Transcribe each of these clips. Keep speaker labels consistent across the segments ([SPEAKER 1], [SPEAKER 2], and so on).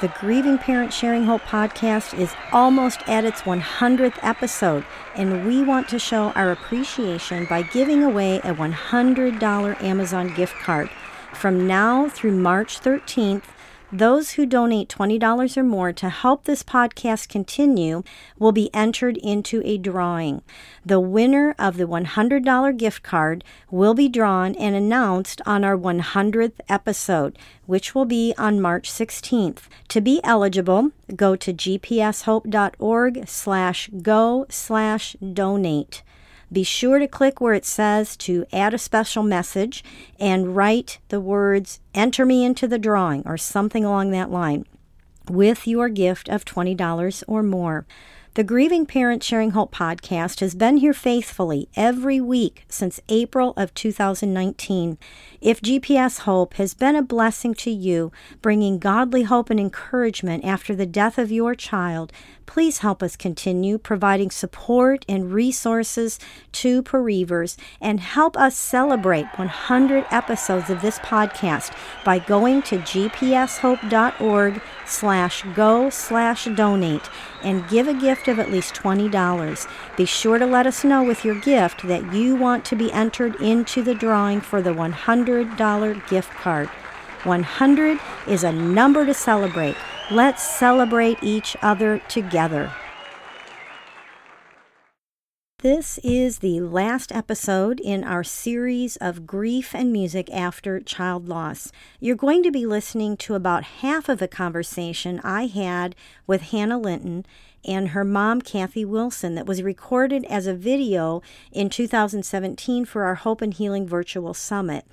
[SPEAKER 1] The Grieving Parent Sharing Hope podcast is almost at its 100th episode, and we want to show our appreciation by giving away a $100 Amazon gift card. From now through March 13th, those who donate $20 or more to help this podcast continue will be entered into a drawing. The winner of the $100 gift card will be drawn and announced on our 100th episode, which will be on March 16th. To be eligible, go to gpshope.org slash go slash donate. Be sure to click where it says to add a special message and write the words enter me into the drawing or something along that line with your gift of $20 or more. The Grieving Parents Sharing Hope podcast has been here faithfully every week since April of 2019. If GPS Hope has been a blessing to you, bringing godly hope and encouragement after the death of your child, please help us continue providing support and resources to bereavers and help us celebrate 100 episodes of this podcast by going to gpshope.org slash go slash donate and give a gift of at least $20. Be sure to let us know with your gift that you want to be entered into the drawing for the $100 gift card. 100 is a number to celebrate. Let's celebrate each other together. This is the last episode in our series of grief and music after child loss. You're going to be listening to about half of a conversation I had with Hannah Linton and her mom, Kathy Wilson, that was recorded as a video in 2017 for our Hope and Healing Virtual Summit.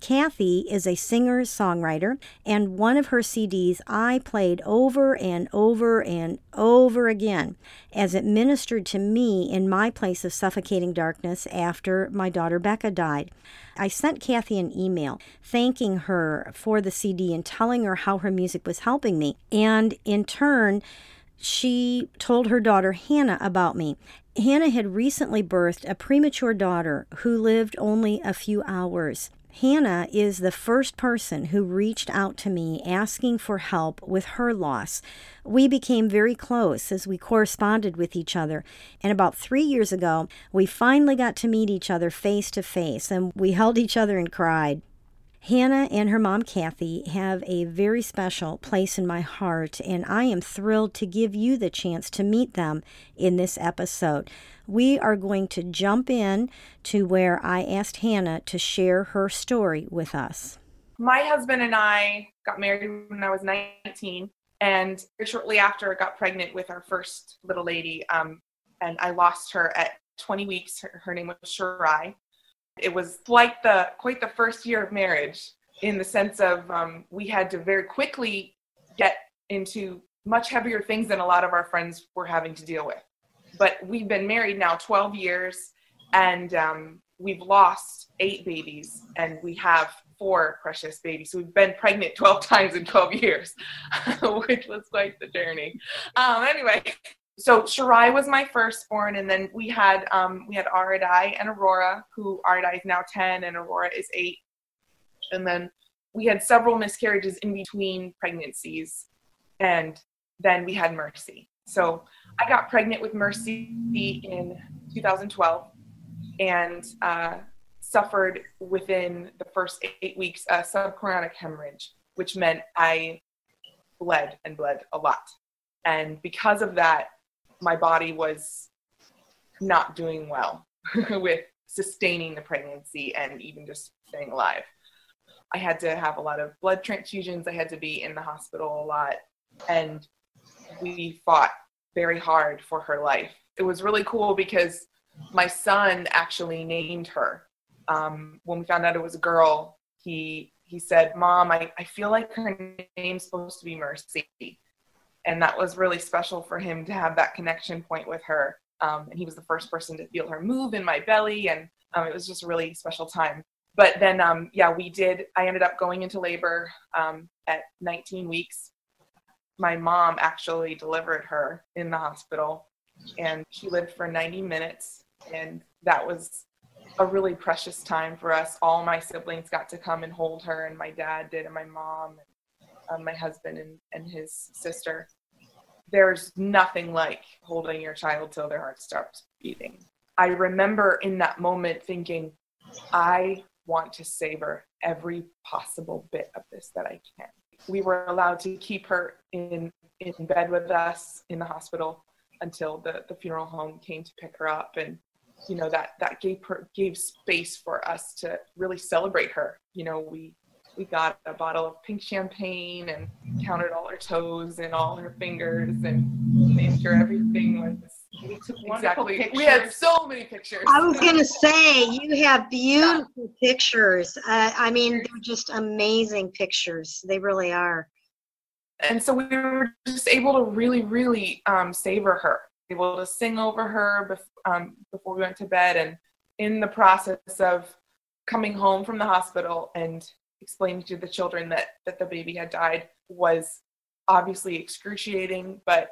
[SPEAKER 1] Kathy is a singer songwriter, and one of her CDs I played over and over and over again as it ministered to me in my place of suffocating darkness after my daughter Becca died. I sent Kathy an email thanking her for the CD and telling her how her music was helping me. And in turn, she told her daughter Hannah about me. Hannah had recently birthed a premature daughter who lived only a few hours. Hannah is the first person who reached out to me asking for help with her loss. We became very close as we corresponded with each other. And about three years ago, we finally got to meet each other face to face and we held each other and cried. Hannah and her mom, Kathy, have a very special place in my heart, and I am thrilled to give you the chance to meet them in this episode. We are going to jump in to where I asked Hannah to share her story with us.
[SPEAKER 2] My husband and I got married when I was 19, and shortly after, I got pregnant with our first little lady, um, and I lost her at 20 weeks. Her, her name was Shirai it was like the quite the first year of marriage in the sense of um, we had to very quickly get into much heavier things than a lot of our friends were having to deal with. But we've been married now 12 years and um, we've lost eight babies and we have four precious babies. So we've been pregnant 12 times in 12 years, which was quite the journey. Um, anyway, so Shirai was my firstborn, and then we had um, we had Aradai and Aurora, who Aradai is now ten and Aurora is eight, and then we had several miscarriages in between pregnancies, and then we had Mercy. So I got pregnant with Mercy in 2012, and uh, suffered within the first eight weeks a subchorionic hemorrhage, which meant I bled and bled a lot. And because of that, my body was not doing well with sustaining the pregnancy and even just staying alive. I had to have a lot of blood transfusions. I had to be in the hospital a lot. And we fought very hard for her life. It was really cool because my son actually named her. Um, when we found out it was a girl, he he said, Mom, I, I feel like her name's supposed to be Mercy. And that was really special for him to have that connection point with her. Um, and he was the first person to feel her move in my belly, and um, it was just a really special time. But then, um, yeah, we did. I ended up going into labor um, at 19 weeks. My mom actually delivered her in the hospital, and she lived for 90 minutes, and that was a really precious time for us. All my siblings got to come and hold her, and my dad did, and my mom, and um, my husband, and, and his sister. There's nothing like holding your child till their heart stops beating. I remember in that moment thinking, I want to savor every possible bit of this that I can. We were allowed to keep her in, in bed with us in the hospital until the, the funeral home came to pick her up. And, you know, that, that gave her, gave space for us to really celebrate her. You know, we, we got a bottle of pink champagne and counted all her toes and all her fingers and made sure everything was we took exactly. Pictures. We had so many pictures.
[SPEAKER 3] I was going to say, you have beautiful yeah. pictures. Uh, I mean, they're just amazing pictures. They really are.
[SPEAKER 2] And so we were just able to really, really um, savor her, able to sing over her bef- um, before we went to bed. And in the process of coming home from the hospital and explaining to the children that, that the baby had died was obviously excruciating, but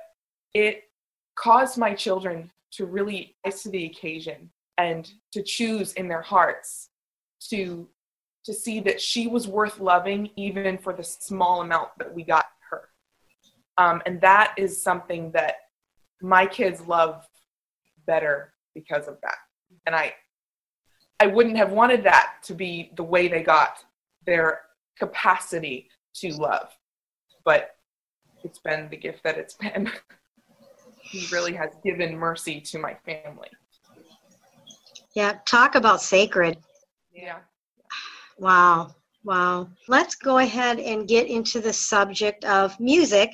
[SPEAKER 2] it caused my children to really rise to the occasion and to choose in their hearts to to see that she was worth loving even for the small amount that we got her. Um, and that is something that my kids love better because of that. And i i wouldn't have wanted that to be the way they got their capacity to love but it's been the gift that it's been he really has given mercy to my family.
[SPEAKER 3] Yeah, talk about sacred.
[SPEAKER 2] Yeah.
[SPEAKER 3] Wow. Wow. Let's go ahead and get into the subject of music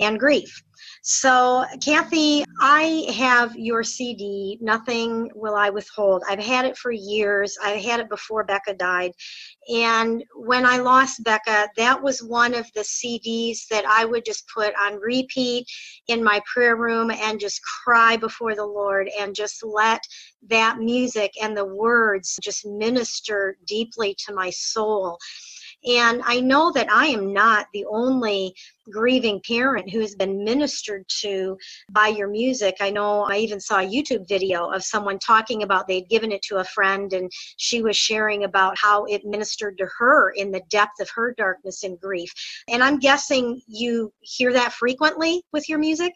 [SPEAKER 3] and grief. So, Kathy, I have your CD, Nothing Will I Withhold. I've had it for years. I had it before Becca died. And when I lost Becca, that was one of the CDs that I would just put on repeat in my prayer room and just cry before the Lord and just let that music and the words just minister deeply to my soul. And I know that I am not the only grieving parent who has been ministered to by your music. I know I even saw a YouTube video of someone talking about they'd given it to a friend and she was sharing about how it ministered to her in the depth of her darkness and grief. And I'm guessing you hear that frequently with your music?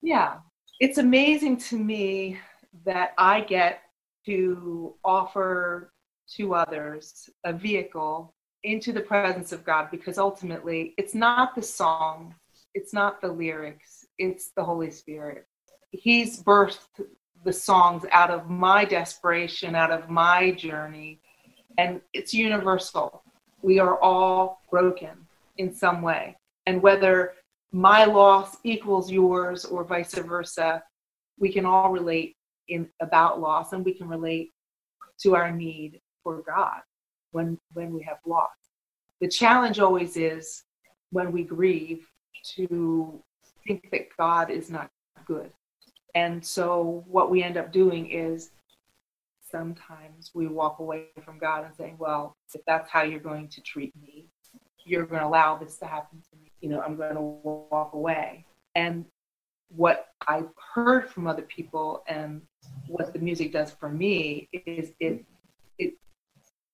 [SPEAKER 4] Yeah. It's amazing to me that I get to offer to others a vehicle into the presence of God because ultimately it's not the song, it's not the lyrics, it's the Holy Spirit. He's birthed the songs out of my desperation, out of my journey, and it's universal. We are all broken in some way. And whether my loss equals yours or vice versa, we can all relate in about loss and we can relate to our need for God when when we have lost. The challenge always is when we grieve to think that God is not good. And so what we end up doing is sometimes we walk away from God and saying, well, if that's how you're going to treat me, you're going to allow this to happen to me. You know, I'm going to walk away. And what I've heard from other people and what the music does for me is it it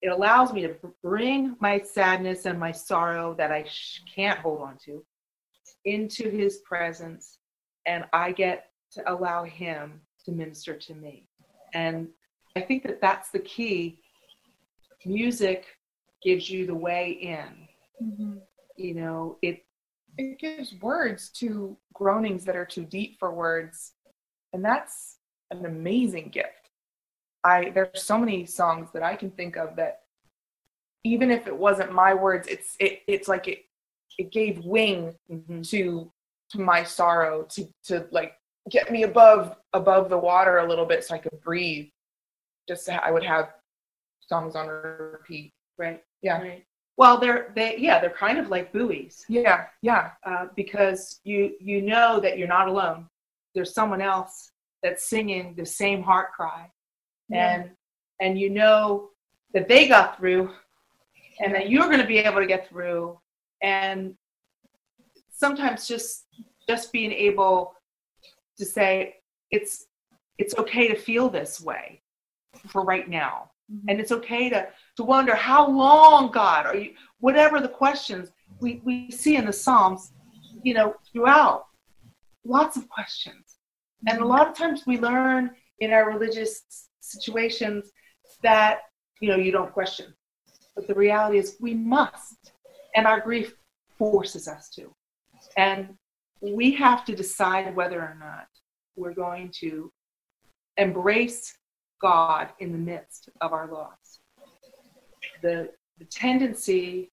[SPEAKER 4] it allows me to bring my sadness and my sorrow that I sh- can't hold on to into his presence and I get to allow him to minister to me. And I think that that's the key. Music gives you the way in. Mm-hmm. You know, it
[SPEAKER 2] it gives words to groanings that are too deep for words. And that's an amazing gift. I there's so many songs that I can think of that even if it wasn't my words, it's it, it's like it it gave wing mm-hmm. to to my sorrow to to like get me above above the water a little bit so I could breathe. Just I would have songs on repeat.
[SPEAKER 4] Right.
[SPEAKER 2] Yeah.
[SPEAKER 4] Right. Well, they're they yeah they're kind of like buoys
[SPEAKER 2] Yeah, yeah.
[SPEAKER 4] uh, because you you know that you're not alone. There's someone else that's singing the same heart cry, and and you know that they got through, and that you're going to be able to get through, and sometimes just just being able to say it's it's okay to feel this way for right now. Mm-hmm. And it's okay to to wonder how long god? Are you whatever the questions we we see in the psalms you know throughout lots of questions. And a mm-hmm. lot of times we learn in our religious situations that you know you don't question but the reality is we must and our grief forces us to and we have to decide whether or not we're going to embrace God in the midst of our loss. The, the tendency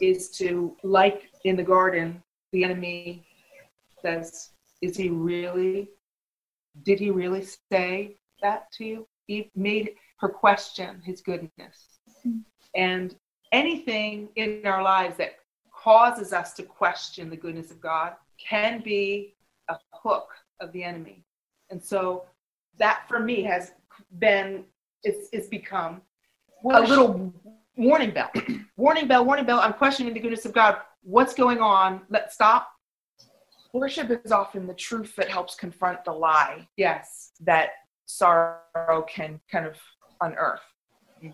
[SPEAKER 4] is to, like in the garden, the enemy says, Is he really, did he really say that to you? He made her question his goodness. And anything in our lives that causes us to question the goodness of God can be a hook of the enemy. And so that for me has been it's it's become a little warning bell. warning bell, warning bell. I'm questioning the goodness of God. What's going on? Let's stop.
[SPEAKER 2] Worship is often the truth that helps confront the lie
[SPEAKER 4] Yes.
[SPEAKER 2] that sorrow can kind of unearth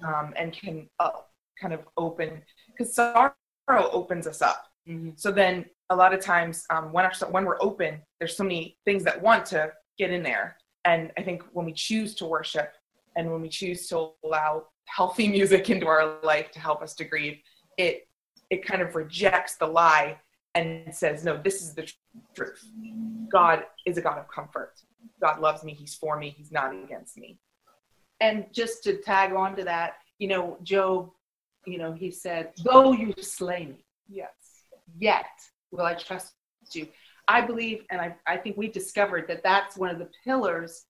[SPEAKER 2] um, and can uh, kind of open because sorrow opens us up.
[SPEAKER 4] Mm-hmm.
[SPEAKER 2] So then a lot of times um, when, our, when we're open, there's so many things that want to get in there. And I think when we choose to worship and when we choose to allow healthy music into our life to help us to grieve, it it kind of rejects the lie and says, no, this is the tr- truth. God is a God of comfort. God loves me. He's for me. He's not against me.
[SPEAKER 4] And just to tag on to that, you know, Job, you know, he said, Though you slay me,
[SPEAKER 2] Yes.
[SPEAKER 4] yet will I trust you. I believe, and I, I think we've discovered that that's one of the pillars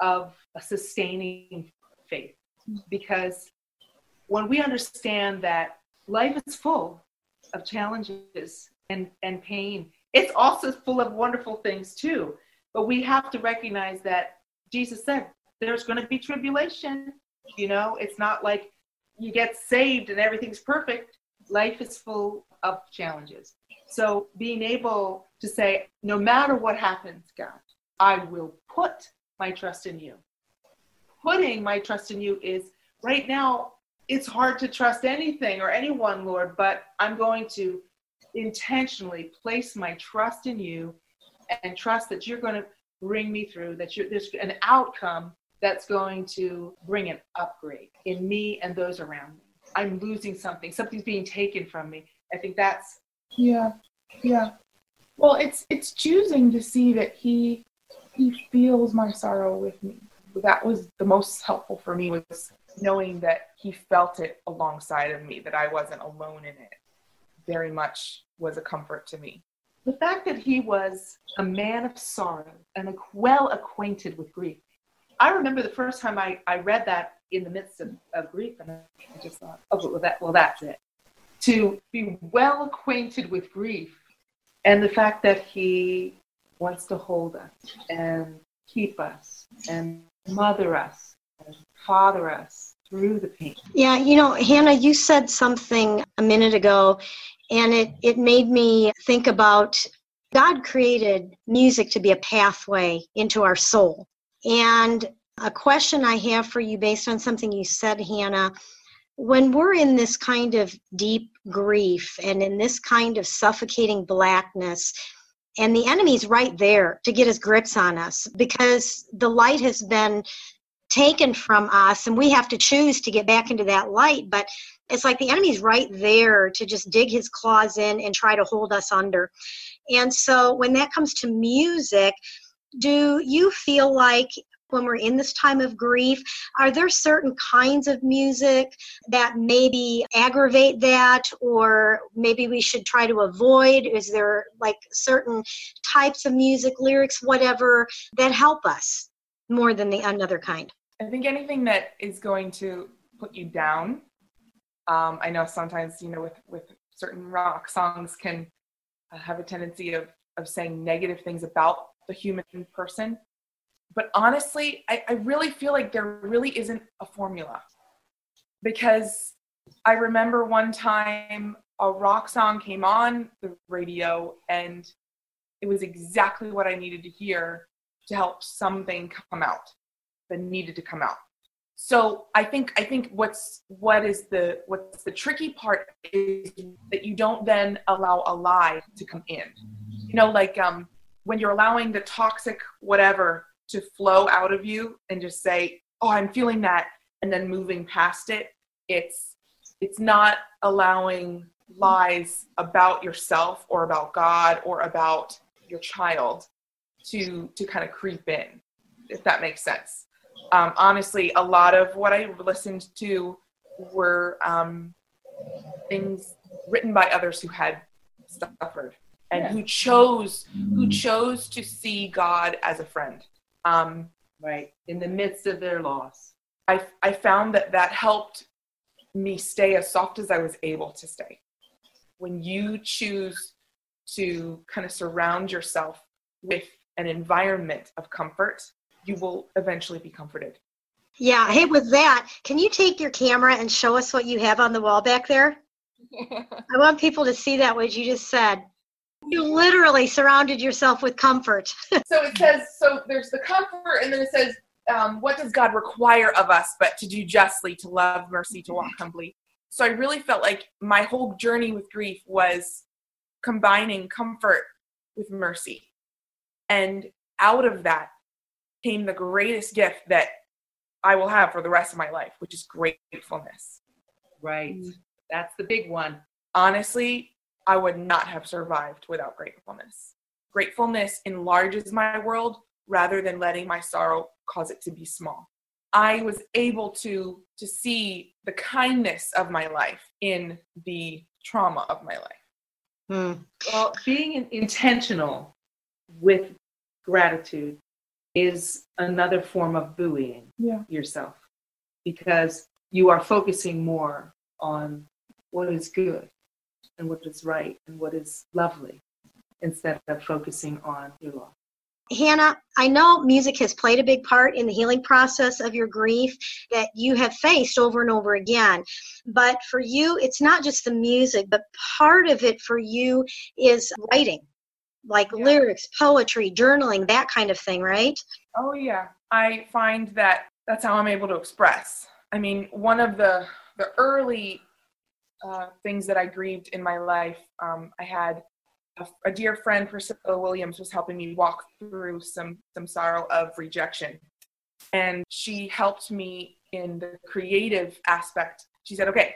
[SPEAKER 4] of a sustaining faith. Because when we understand that life is full of challenges and, and pain, it's also full of wonderful things too. But we have to recognize that Jesus said there's going to be tribulation. You know, it's not like you get saved and everything's perfect. Life is full of challenges. So being able to say, no matter what happens, God, I will put my trust in you. Putting my trust in you is right now, it's hard to trust anything or anyone, Lord, but I'm going to intentionally place my trust in you and trust that you're going to bring me through, that there's an outcome that's going to bring an upgrade in me and those around me. I'm losing something, something's being taken from me. I think that's
[SPEAKER 5] Yeah, yeah. Well, it's it's choosing to see that he he feels my sorrow with me.
[SPEAKER 2] That was the most helpful for me was knowing that he felt it alongside of me, that I wasn't alone in it. Very much was a comfort to me.
[SPEAKER 4] The fact that he was a man of sorrow and well acquainted with grief. I remember the first time I, I read that in the midst of, of grief, and I just thought, oh, well, that, well, that's it. To be well acquainted with grief, and the fact that he wants to hold us and keep us and mother us and father us through the pain.
[SPEAKER 3] Yeah, you know, Hannah, you said something a minute ago, and it, it made me think about God created music to be a pathway into our soul. And a question I have for you based on something you said, Hannah, when we're in this kind of deep grief and in this kind of suffocating blackness, and the enemy's right there to get his grips on us because the light has been taken from us and we have to choose to get back into that light but it's like the enemy's right there to just dig his claws in and try to hold us under. And so when that comes to music do you feel like when we're in this time of grief are there certain kinds of music that maybe aggravate that or maybe we should try to avoid? Is there like certain types of music lyrics whatever that help us more than the another kind?
[SPEAKER 2] I think anything that is going to put you down Um, I know sometimes, you know, with, with certain rock songs can uh, have a tendency of, of saying negative things about the human person. But honestly, I, I really feel like there really isn't a formula because I remember one time a rock song came on the radio and it was exactly what I needed to hear to help something come out that needed to come out. So I think I think what's what is the what's the tricky part is that you don't then allow a lie to come in. You know, like um, when you're allowing the toxic whatever to flow out of you and just say, "Oh, I'm feeling that," and then moving past it. It's it's not allowing lies about yourself or about God or about your child to to kind of creep in, if that makes sense. Um, honestly, a lot of what I listened to were um, things written by others who had suffered and yeah. who chose who chose to see God as a friend. Um,
[SPEAKER 4] right in the midst of their loss.
[SPEAKER 2] I I found that that helped me stay as soft as I was able to stay. When you choose to kind of surround yourself with an environment of comfort, you will eventually be comforted.
[SPEAKER 3] Yeah. Hey, with that, can you take your camera and show us what you have on the wall back there? I want people to see that what you just said. You literally surrounded yourself with comfort.
[SPEAKER 2] so it says, so there's the comfort, and then it says, um, what does God require of us but to do justly, to love mercy, to walk humbly? So I really felt like my whole journey with grief was combining comfort with mercy. And out of that came the greatest gift that I will have for the rest of my life, which is gratefulness.
[SPEAKER 4] Right. Mm. That's the big one.
[SPEAKER 2] Honestly, I would not have survived without gratefulness. Gratefulness enlarges my world rather than letting my sorrow cause it to be small. I was able to to see the kindness of my life in the trauma of my life.
[SPEAKER 4] Hmm. Well, being intentional with gratitude is another form of buoying
[SPEAKER 2] yeah.
[SPEAKER 4] yourself because you are focusing more on what is good and what is right and what is lovely instead of focusing on your loss.
[SPEAKER 3] Hannah, I know music has played a big part in the healing process of your grief that you have faced over and over again. But for you, it's not just the music, but part of it for you is writing, like yeah. lyrics, poetry, journaling, that kind of thing, right?
[SPEAKER 2] Oh, yeah. I find that that's how I'm able to express. I mean, one of the the early uh, things that I grieved in my life, um, I had a, a dear friend, Priscilla Williams, was helping me walk through some some sorrow of rejection, and she helped me in the creative aspect. She said, "Okay,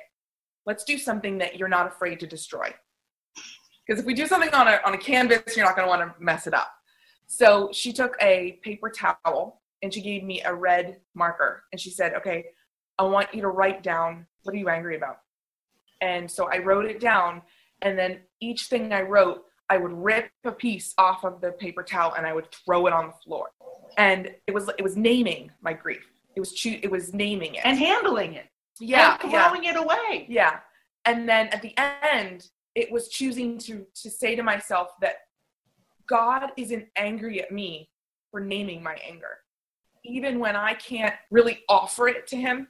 [SPEAKER 2] let's do something that you're not afraid to destroy." Because if we do something on a on a canvas, you're not going to want to mess it up. So she took a paper towel and she gave me a red marker and she said, "Okay, I want you to write down what are you angry about." And so I wrote it down and then each thing I wrote I would rip a piece off of the paper towel and I would throw it on the floor. And it was it was naming my grief. It was choo- it was naming it
[SPEAKER 4] and handling it.
[SPEAKER 2] Yeah,
[SPEAKER 4] and throwing yeah. it away.
[SPEAKER 2] Yeah. And then at the end, it was choosing to to say to myself that God isn't angry at me for naming my anger. Even when I can't really offer it to him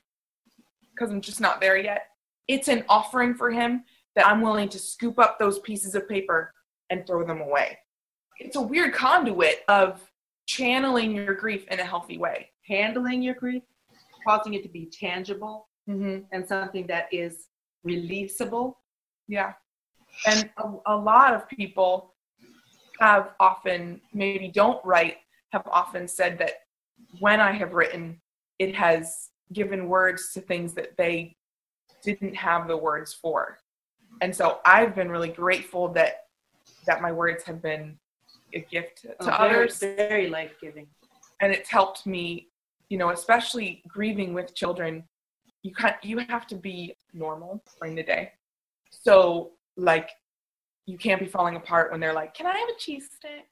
[SPEAKER 2] because I'm just not there yet. It's an offering for him that I'm willing to scoop up those pieces of paper and throw them away. It's a weird conduit of channeling your grief in a healthy way,
[SPEAKER 4] handling your grief, causing it to be tangible
[SPEAKER 2] mm-hmm.
[SPEAKER 4] and something that is releasable.
[SPEAKER 2] Yeah. And a, a lot of people have often, maybe don't write, have often said that when I have written, it has given words to things that they didn't have the words for. And so I've been really grateful that that my words have been a gift to
[SPEAKER 4] oh, very,
[SPEAKER 2] others.
[SPEAKER 4] Very life giving.
[SPEAKER 2] And it's helped me, you know, especially grieving with children. You can't. You have to be normal during the day. So like, you can't be falling apart when they're like, "Can I have a cheese stick?"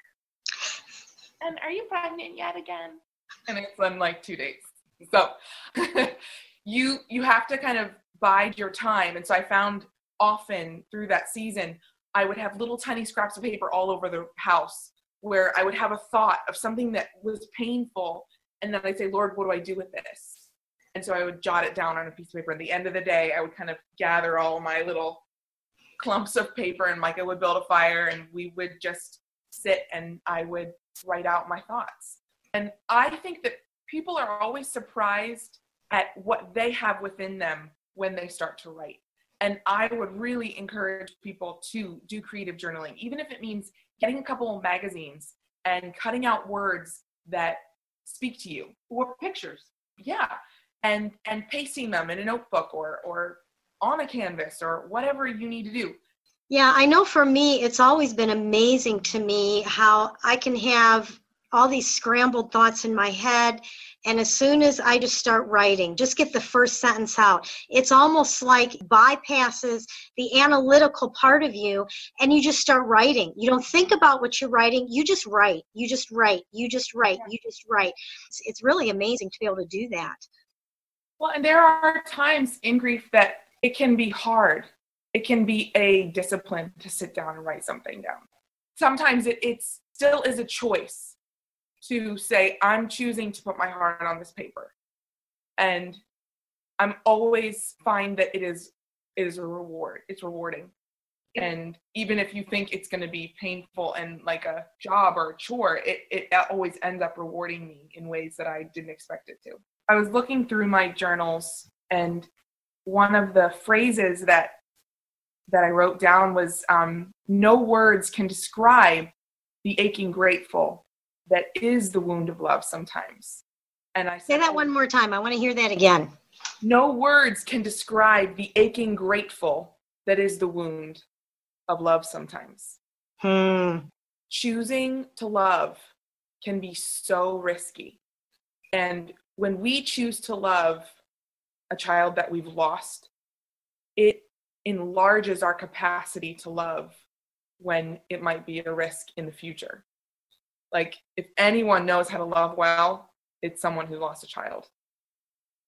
[SPEAKER 2] And are you pregnant yet again? And it's been like two days. So you you have to kind of bide your time. And so I found often through that season, I would have little tiny scraps of paper all over the house where I would have a thought of something that was painful. And then I'd say, Lord, what do I do with this? And so I would jot it down on a piece of paper. At the end of the day, I would kind of gather all my little clumps of paper and Micah would build a fire and we would just sit and I would write out my thoughts. And I think that people are always surprised at what they have within them when they start to write. And I would really encourage people to do creative journaling, even if it means getting a couple of magazines and cutting out words that speak to you
[SPEAKER 4] or pictures.
[SPEAKER 2] Yeah. And and pasting them in a notebook or or on a canvas or whatever you need to do.
[SPEAKER 3] Yeah, I know for me, it's always been amazing to me how I can have all these scrambled thoughts in my head. And as soon as I just start writing, just get the first sentence out, it's almost like bypasses the analytical part of you and you just start writing. You don't think about what you're writing, you just write. You just write. You just write. You just write. It's, it's really amazing to be able to do that.
[SPEAKER 2] Well, and there are times in grief that it can be hard. It can be a discipline to sit down and write something down. Sometimes it it's still is a choice to say, I'm choosing to put my heart on this paper. And I'm always find that it is it is a reward. It's rewarding. And even if you think it's going to be painful and like a job or a chore, it, it always ends up rewarding me in ways that I didn't expect it to. I was looking through my journals and one of the phrases that that I wrote down was um, no words can describe the aching grateful that is the wound of love sometimes.
[SPEAKER 3] And I say that one more time. I want to hear that again.
[SPEAKER 2] No words can describe the aching grateful that is the wound of love sometimes.
[SPEAKER 3] Hmm.
[SPEAKER 2] Choosing to love can be so risky. And when we choose to love a child that we've lost, it enlarges our capacity to love when it might be a risk in the future. Like, if anyone knows how to love well, it's someone who lost a child.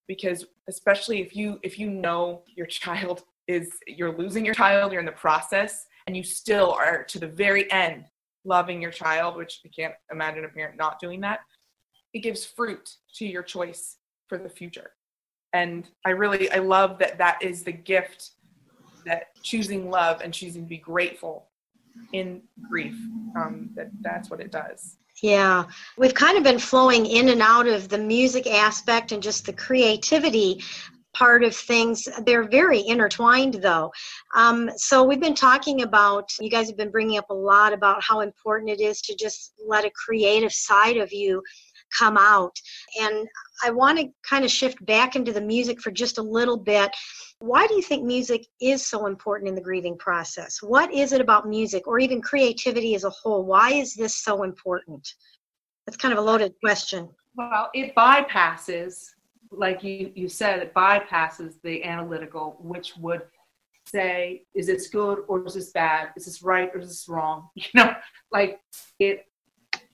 [SPEAKER 2] Because especially if you if you know your child is you're losing your child, you're in the process, and you still are to the very end loving your child, which I can't imagine a parent not doing that, it gives fruit to your choice for the future. And I really I love that that is the gift that choosing love and choosing to be grateful in grief um, that that's what it does.
[SPEAKER 3] Yeah. We've kind of been flowing in and out of the music aspect and just the creativity part of things. They're very intertwined though. Um, so we've been talking about you guys have been bringing up a lot about how important it is to just let a creative side of you come out and i want to kind of shift back into the music for just a little bit why do you think music is so important in the grieving process? What is it about music or even creativity as a whole? Why is this so important? That's kind of a loaded question.
[SPEAKER 4] Well, it bypasses, like you, you said, it bypasses the analytical, which would say, is this good or is this bad? Is this right or is this wrong? You know, like it,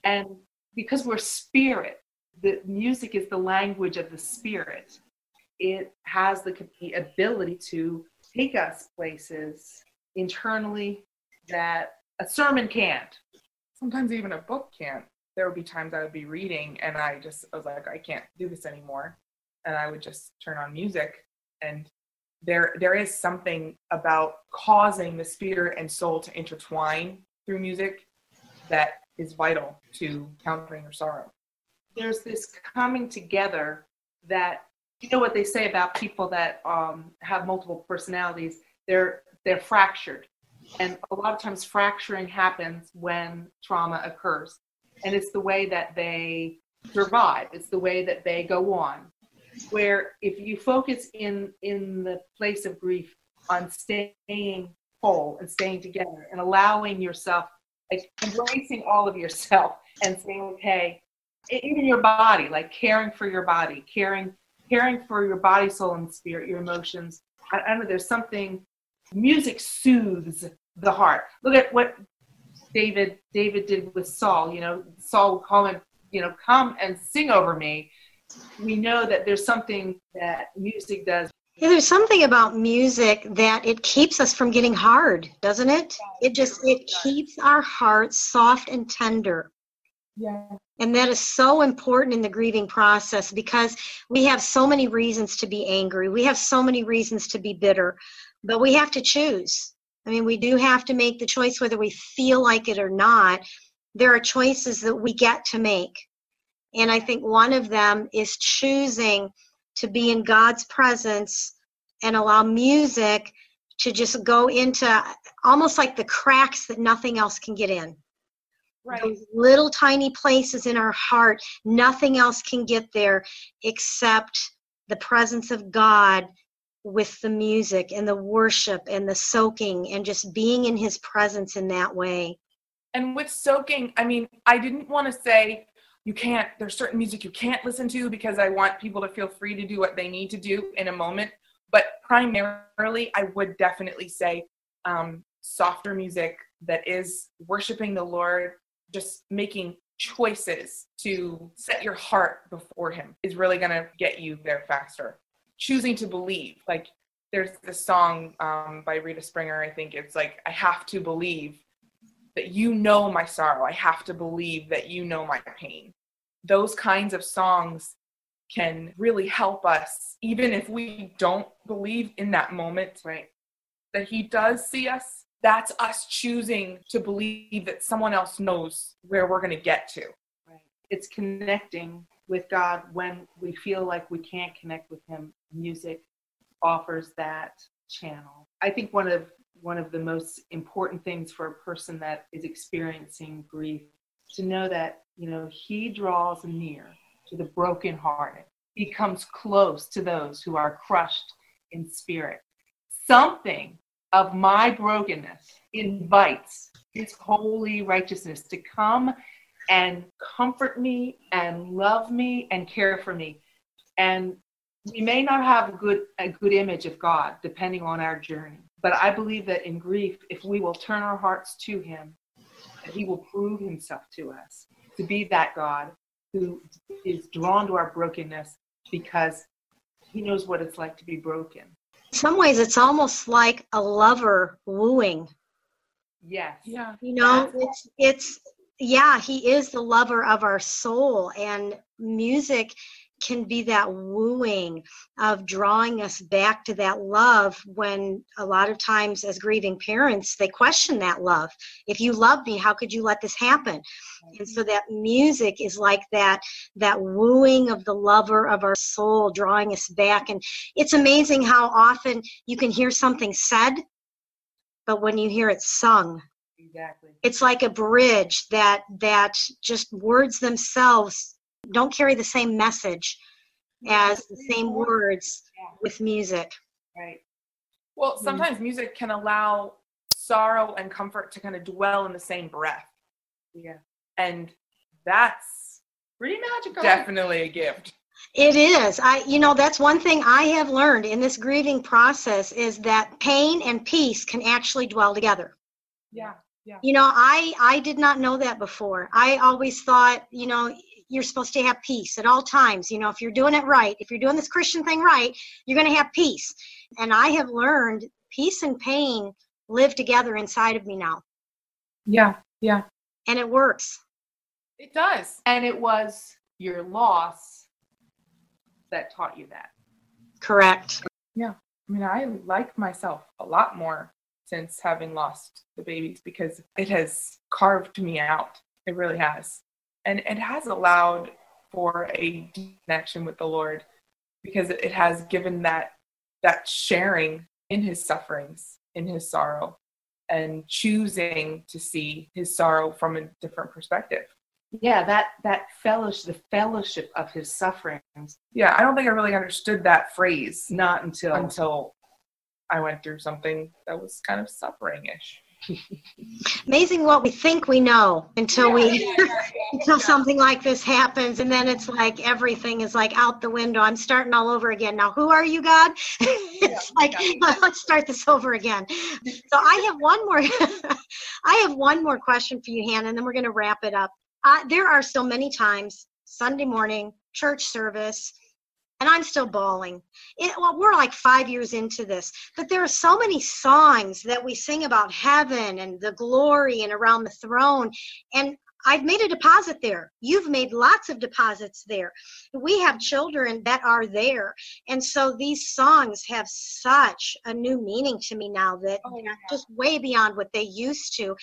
[SPEAKER 4] and because we're spirit, the music is the language of the spirit it has the ability to take us places internally that a sermon can't.
[SPEAKER 2] Sometimes even a book can't. There would be times I would be reading and I just I was like, I can't do this anymore. And I would just turn on music and there there is something about causing the spirit and soul to intertwine through music that is vital to countering your sorrow.
[SPEAKER 4] There's this coming together that you know what they say about people that um, have multiple personalities? They're they're fractured. And a lot of times fracturing happens when trauma occurs. And it's the way that they survive. It's the way that they go on. Where if you focus in in the place of grief on staying whole and staying together and allowing yourself like embracing all of yourself and saying okay even your body like caring for your body caring caring for your body, soul, and spirit, your emotions. I, I know there's something. Music soothes the heart. Look at what David David did with Saul. You know, Saul would call him, you know, come and sing over me. We know that there's something that music does.
[SPEAKER 3] Yeah, there's something about music that it keeps us from getting hard, doesn't it? It just it keeps our hearts soft and tender.
[SPEAKER 5] Yeah.
[SPEAKER 3] And that is so important in the grieving process because we have so many reasons to be angry. We have so many reasons to be bitter, but we have to choose. I mean, we do have to make the choice whether we feel like it or not. There are choices that we get to make. And I think one of them is choosing to be in God's presence and allow music to just go into almost like the cracks that nothing else can get in.
[SPEAKER 2] Right.
[SPEAKER 3] Those little tiny places in our heart, nothing else can get there except the presence of God with the music and the worship and the soaking and just being in his presence in that way.
[SPEAKER 2] And with soaking, I mean, I didn't want to say you can't, there's certain music you can't listen to because I want people to feel free to do what they need to do in a moment. But primarily, I would definitely say um, softer music that is worshiping the Lord, just making choices to set your heart before Him is really going to get you there faster. Choosing to believe, like there's this song um, by Rita Springer, I think it's like, I have to believe that you know my sorrow. I have to believe that you know my pain. Those kinds of songs can really help us, even if we don't believe in that moment, right? That He does see us. That's us choosing to believe that someone else knows where we're going to get to.
[SPEAKER 4] Right. It's connecting with God when we feel like we can't connect with Him. Music offers that channel. I think one of one of the most important things for a person that is experiencing grief to know that you know He draws near to the brokenhearted. He comes close to those who are crushed in spirit. Something of my brokenness invites his holy righteousness to come and comfort me and love me and care for me. And we may not have a good a good image of God depending on our journey. But I believe that in grief, if we will turn our hearts to him, he will prove himself to us to be that God who is drawn to our brokenness because he knows what it's like to be broken.
[SPEAKER 3] In some ways, it's almost like a lover wooing.
[SPEAKER 4] Yes.
[SPEAKER 2] Yeah.
[SPEAKER 3] You know, it's it's yeah, he is the lover of our soul, and music can be that wooing of drawing us back to that love when a lot of times as grieving parents they question that love. If you love me how could you let this happen? And so that music is like that that wooing of the lover of our soul drawing us back. And it's amazing how often you can hear something said but when you hear it sung
[SPEAKER 4] Exactly.
[SPEAKER 3] it's like a bridge that that just words themselves don't carry the same message as the same words with music
[SPEAKER 4] Right.
[SPEAKER 2] Well, sometimes music can allow sorrow and comfort to kind of dwell in the same breath.
[SPEAKER 4] Yeah.
[SPEAKER 2] And that's
[SPEAKER 4] Pretty magical.
[SPEAKER 2] definitely a gift.
[SPEAKER 3] it is i you know that's one thing i have learned in this grieving process is that pain and peace can actually dwell together
[SPEAKER 2] Yeah.
[SPEAKER 3] you know i i did not know that before i always thought you know you're supposed to have peace at all times you know if you're doing it right if you're doing this christian thing right you're going to have peace and i have learned peace and pain live together inside of me now
[SPEAKER 2] Yeah. Yeah.
[SPEAKER 3] and it works
[SPEAKER 2] It does.
[SPEAKER 4] And it was your loss that taught you that.
[SPEAKER 3] correct Yeah.
[SPEAKER 2] I mean, I like myself a lot more since having lost the babies because it has carved me out. It really has. And it has allowed for a deep connection with the Lord because it has given that that sharing in his sufferings, in his sorrow, and choosing to see his sorrow from a different perspective.
[SPEAKER 4] Yeah, that that fellowship, the fellowship of his sufferings,
[SPEAKER 2] Yeah, I don't think I really understood that phrase
[SPEAKER 4] not until
[SPEAKER 2] until I went through something that was kind of suffering-ish.
[SPEAKER 3] Amazing what we think we know until we until something like this happens and then it's like everything is like out the window. I'm starting all over again. Now who are you god? It's like let's start this over again. So i have one more i have one more question for you hannah and then we're going to wrap it up. Uh, there are so many times sunday morning church service and I'm still bawling. It, well, we're like five years into this, but there are so many songs that we sing about heaven and the glory and around the throne. And I've made a deposit there. You've made lots of deposits there. We have children that are there. And so these songs have such a new meaning to me now that
[SPEAKER 2] Oh, yeah.
[SPEAKER 3] just way beyond what they used to.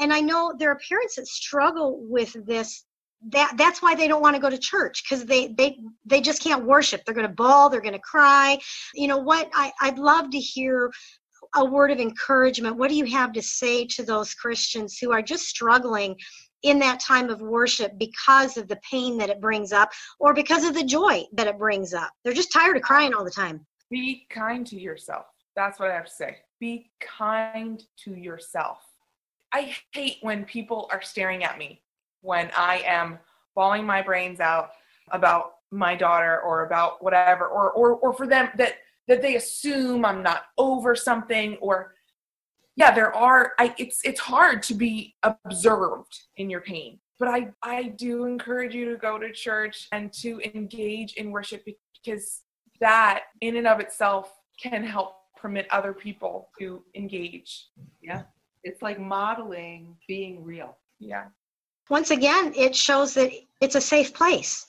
[SPEAKER 3] And I know there are parents that struggle with this. That that's why they don't want to go to church because they they they just can't worship. They're going to bawl. They're going to cry. You know what? I I'd love to hear a word of encouragement. What do you have to say to those Christians who are just struggling in that time of worship because of the pain that it brings up or because of the joy that it brings up? They're just tired of crying all the time.
[SPEAKER 2] Be kind to yourself. That's what I have to say. Be kind to yourself. I hate when people are staring at me when I am bawling my brains out about my daughter or about whatever or or or for them that that they assume I'm not over something or yeah there are I it's it's hard to be observed in your pain but I I do encourage you to go to church and to engage in worship because that in and of itself can help permit other people to engage
[SPEAKER 4] Yeah. It's like modeling being real.
[SPEAKER 2] yeah
[SPEAKER 3] Once again, it shows that it's a safe place.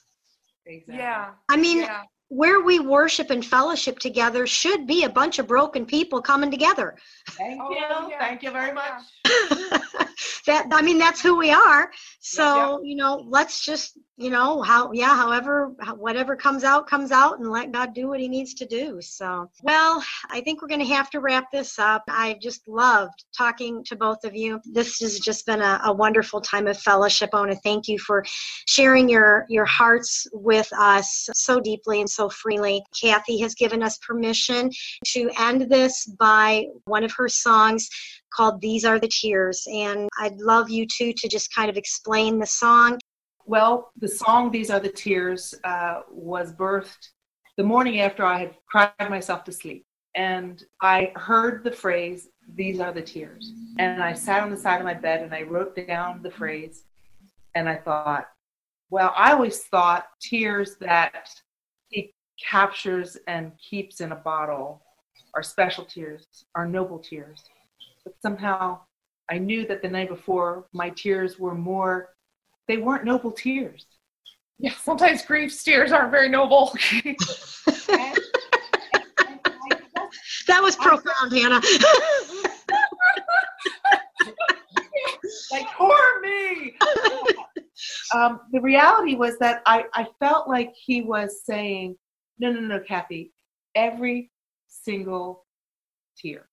[SPEAKER 4] Exactly.
[SPEAKER 2] yeah
[SPEAKER 3] I mean,
[SPEAKER 2] yeah
[SPEAKER 3] where we worship and fellowship together should be a bunch of broken people coming together.
[SPEAKER 4] Thank
[SPEAKER 2] Oh,
[SPEAKER 4] you.
[SPEAKER 2] yeah.
[SPEAKER 4] Thank you very much.
[SPEAKER 3] That I mean, that's who we are. So
[SPEAKER 2] Yeah.
[SPEAKER 3] you know, let's just you know how yeah, however whatever comes out comes out, and let God do what He needs to do. So well, I think we're going to have to wrap this up. i've just loved talking to both of you. This has just been a, a wonderful time of fellowship. I want to thank you for sharing your your hearts with us so deeply and so freely. Kathy has given us permission to end this by one of her songs called These Are the Tears. And I'd love you two to just kind of explain the song.
[SPEAKER 4] Well, the song These Are the Tears uh, was birthed the morning after I had cried myself to sleep. And I heard the phrase, These are the tears. And I sat on the side of my bed and I wrote down the phrase. And I thought, well, I always thought tears that he captures and keeps in a bottle are special tears, are noble tears. But somehow I knew that the night before my tears were more they weren't noble tears.
[SPEAKER 2] yeah sometimes grief tears aren't very noble
[SPEAKER 4] And- and I just-
[SPEAKER 3] That was profound, Hannah.
[SPEAKER 4] like poor me. um, the reality was that I, I felt like he was saying, no, no, no, Kathy, every single tear,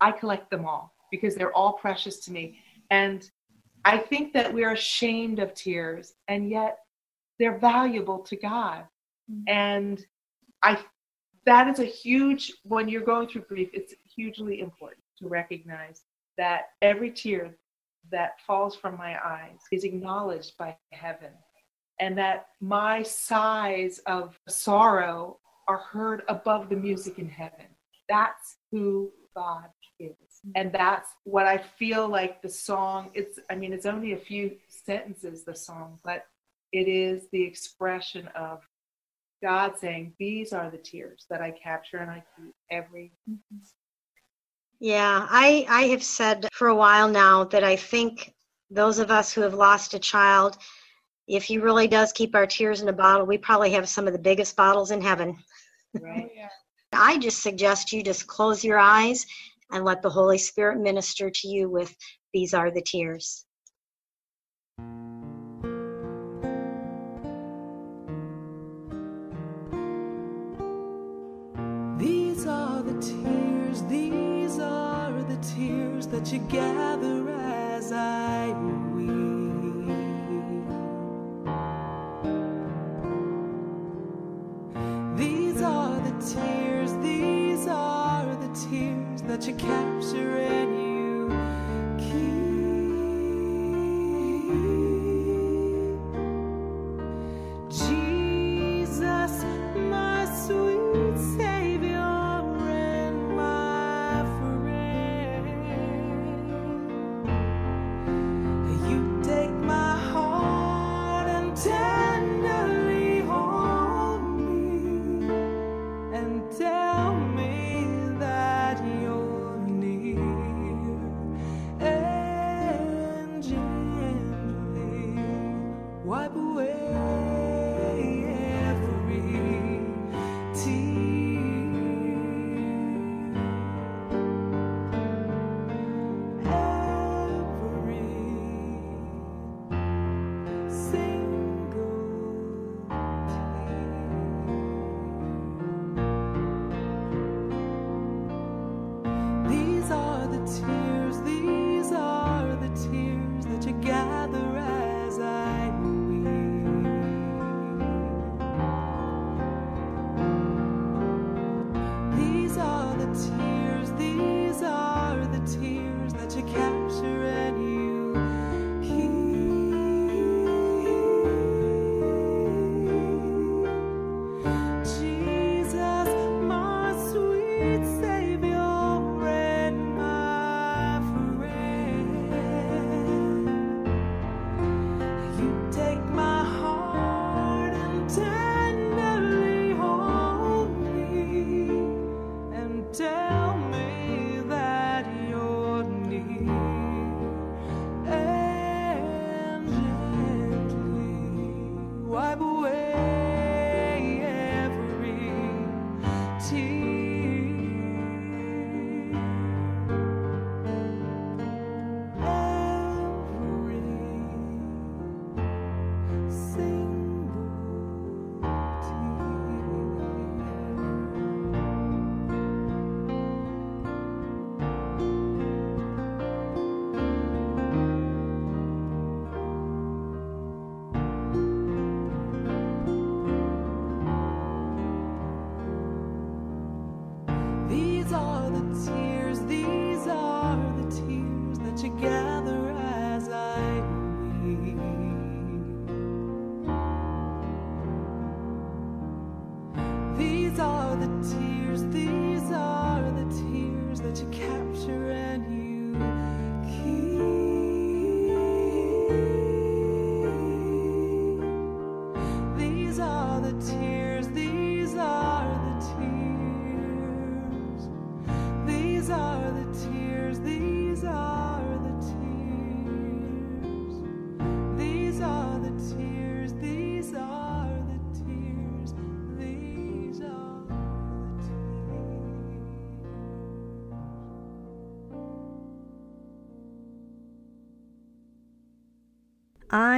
[SPEAKER 4] I collect them all because they're all precious to me. And I think that we're ashamed of tears, and yet they're valuable to God. Mm-hmm. And I that is a huge when you're going through grief, it's hugely important to recognize that every tear that falls from my eyes is acknowledged by heaven and that my sighs of sorrow are heard above the music in heaven. That's who god is Mm-hmm. and that's what i feel like the song it's i mean it's only a few sentences the song but it is the expression of god saying these are the tears that i capture and i keep every mm-hmm.
[SPEAKER 3] Yeah, I, I have said for a while now that I think those of us who have lost a child, if he really does keep our tears in a bottle, we probably have some of the biggest bottles in heaven.
[SPEAKER 4] right.
[SPEAKER 2] Yeah.
[SPEAKER 3] I just suggest you just close your eyes and let the Holy Spirit minister to you with these are the tears.
[SPEAKER 6] These are the tears, these are the tears that you gather as I that you capture and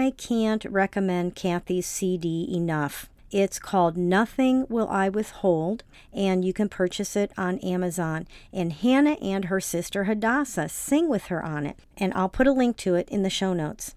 [SPEAKER 1] I can't recommend Kathy's CD enough. It's called Nothing Will I Withhold, and you can purchase it on Amazon. And Hannah and her sister Hadassah sing with her on it, and I'll put a link to it in the show notes.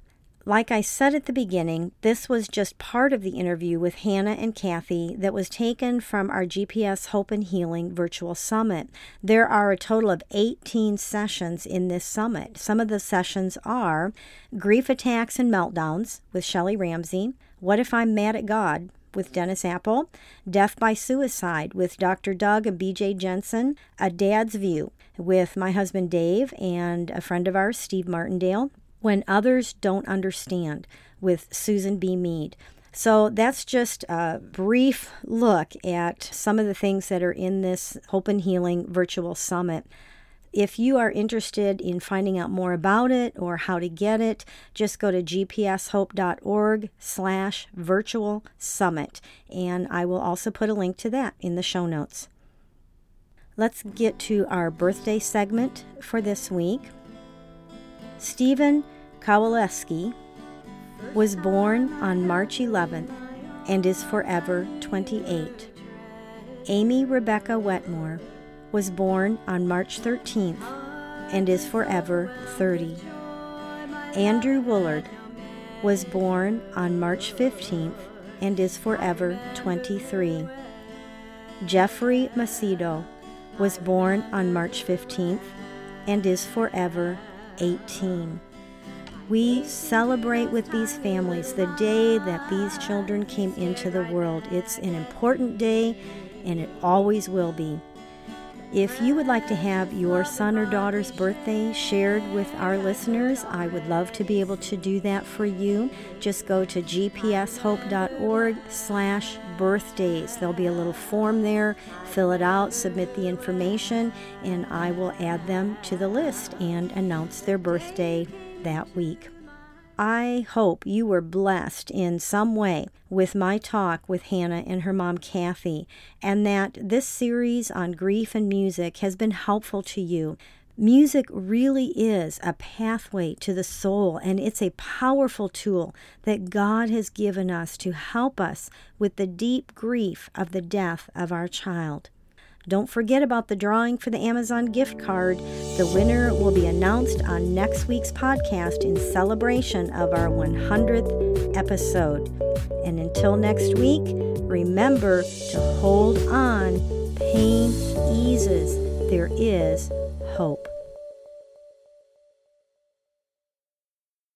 [SPEAKER 1] Like I said at the beginning, this was just part of the interview with Hannah and Kathy that was taken from our GPS Hope and Healing virtual summit. There are a total of 18 sessions in this summit. Some of the sessions are Grief Attacks and Meltdowns with Shelley Ramsey, What If I'm Mad at God with Dennis Apple, Death by Suicide with Dr. Doug and BJ Jensen, A Dad's View with my husband Dave and a friend of ours, Steve Martindale, When Others Don't Understand with Susan B. Mead. So that's just a brief look at some of the things that are in this Hope and Healing virtual summit. If you are interested in finding out more about it or how to get it, just go to gpshope.org slash virtual summit. And I will also put a link to that in the show notes. Let's get to our birthday segment for this week. Stephen Kowaleski was born on March 11th and is forever 28. Amy Rebecca Wetmore was born on March 13th and is forever 30. Andrew Woolard was born on March 15th and is forever 23. Jeffrey Macedo was born on March 15th and is forever 18. We celebrate with these families the day that these children came into the world. It's an important day and it always will be. If you would like to have your son or daughter's birthday shared with our listeners, I would love to be able to do that for you. Just go to gpshope.org slash birthdays. There'll be a little form there. Fill it out, submit the information, and I will add them to the list and announce their birthday that week. I hope you were blessed in some way with my talk with Hannah and her mom, Kathy, and that this series on grief and music has been helpful to you. Music really is a pathway to the soul, and it's a powerful tool that God has given us to help us with the deep grief of the death of our child. Don't forget about the drawing for the Amazon gift card. The winner will be announced on next week's podcast in celebration of our 100th episode. And until next week, remember to hold on. Pain eases. There is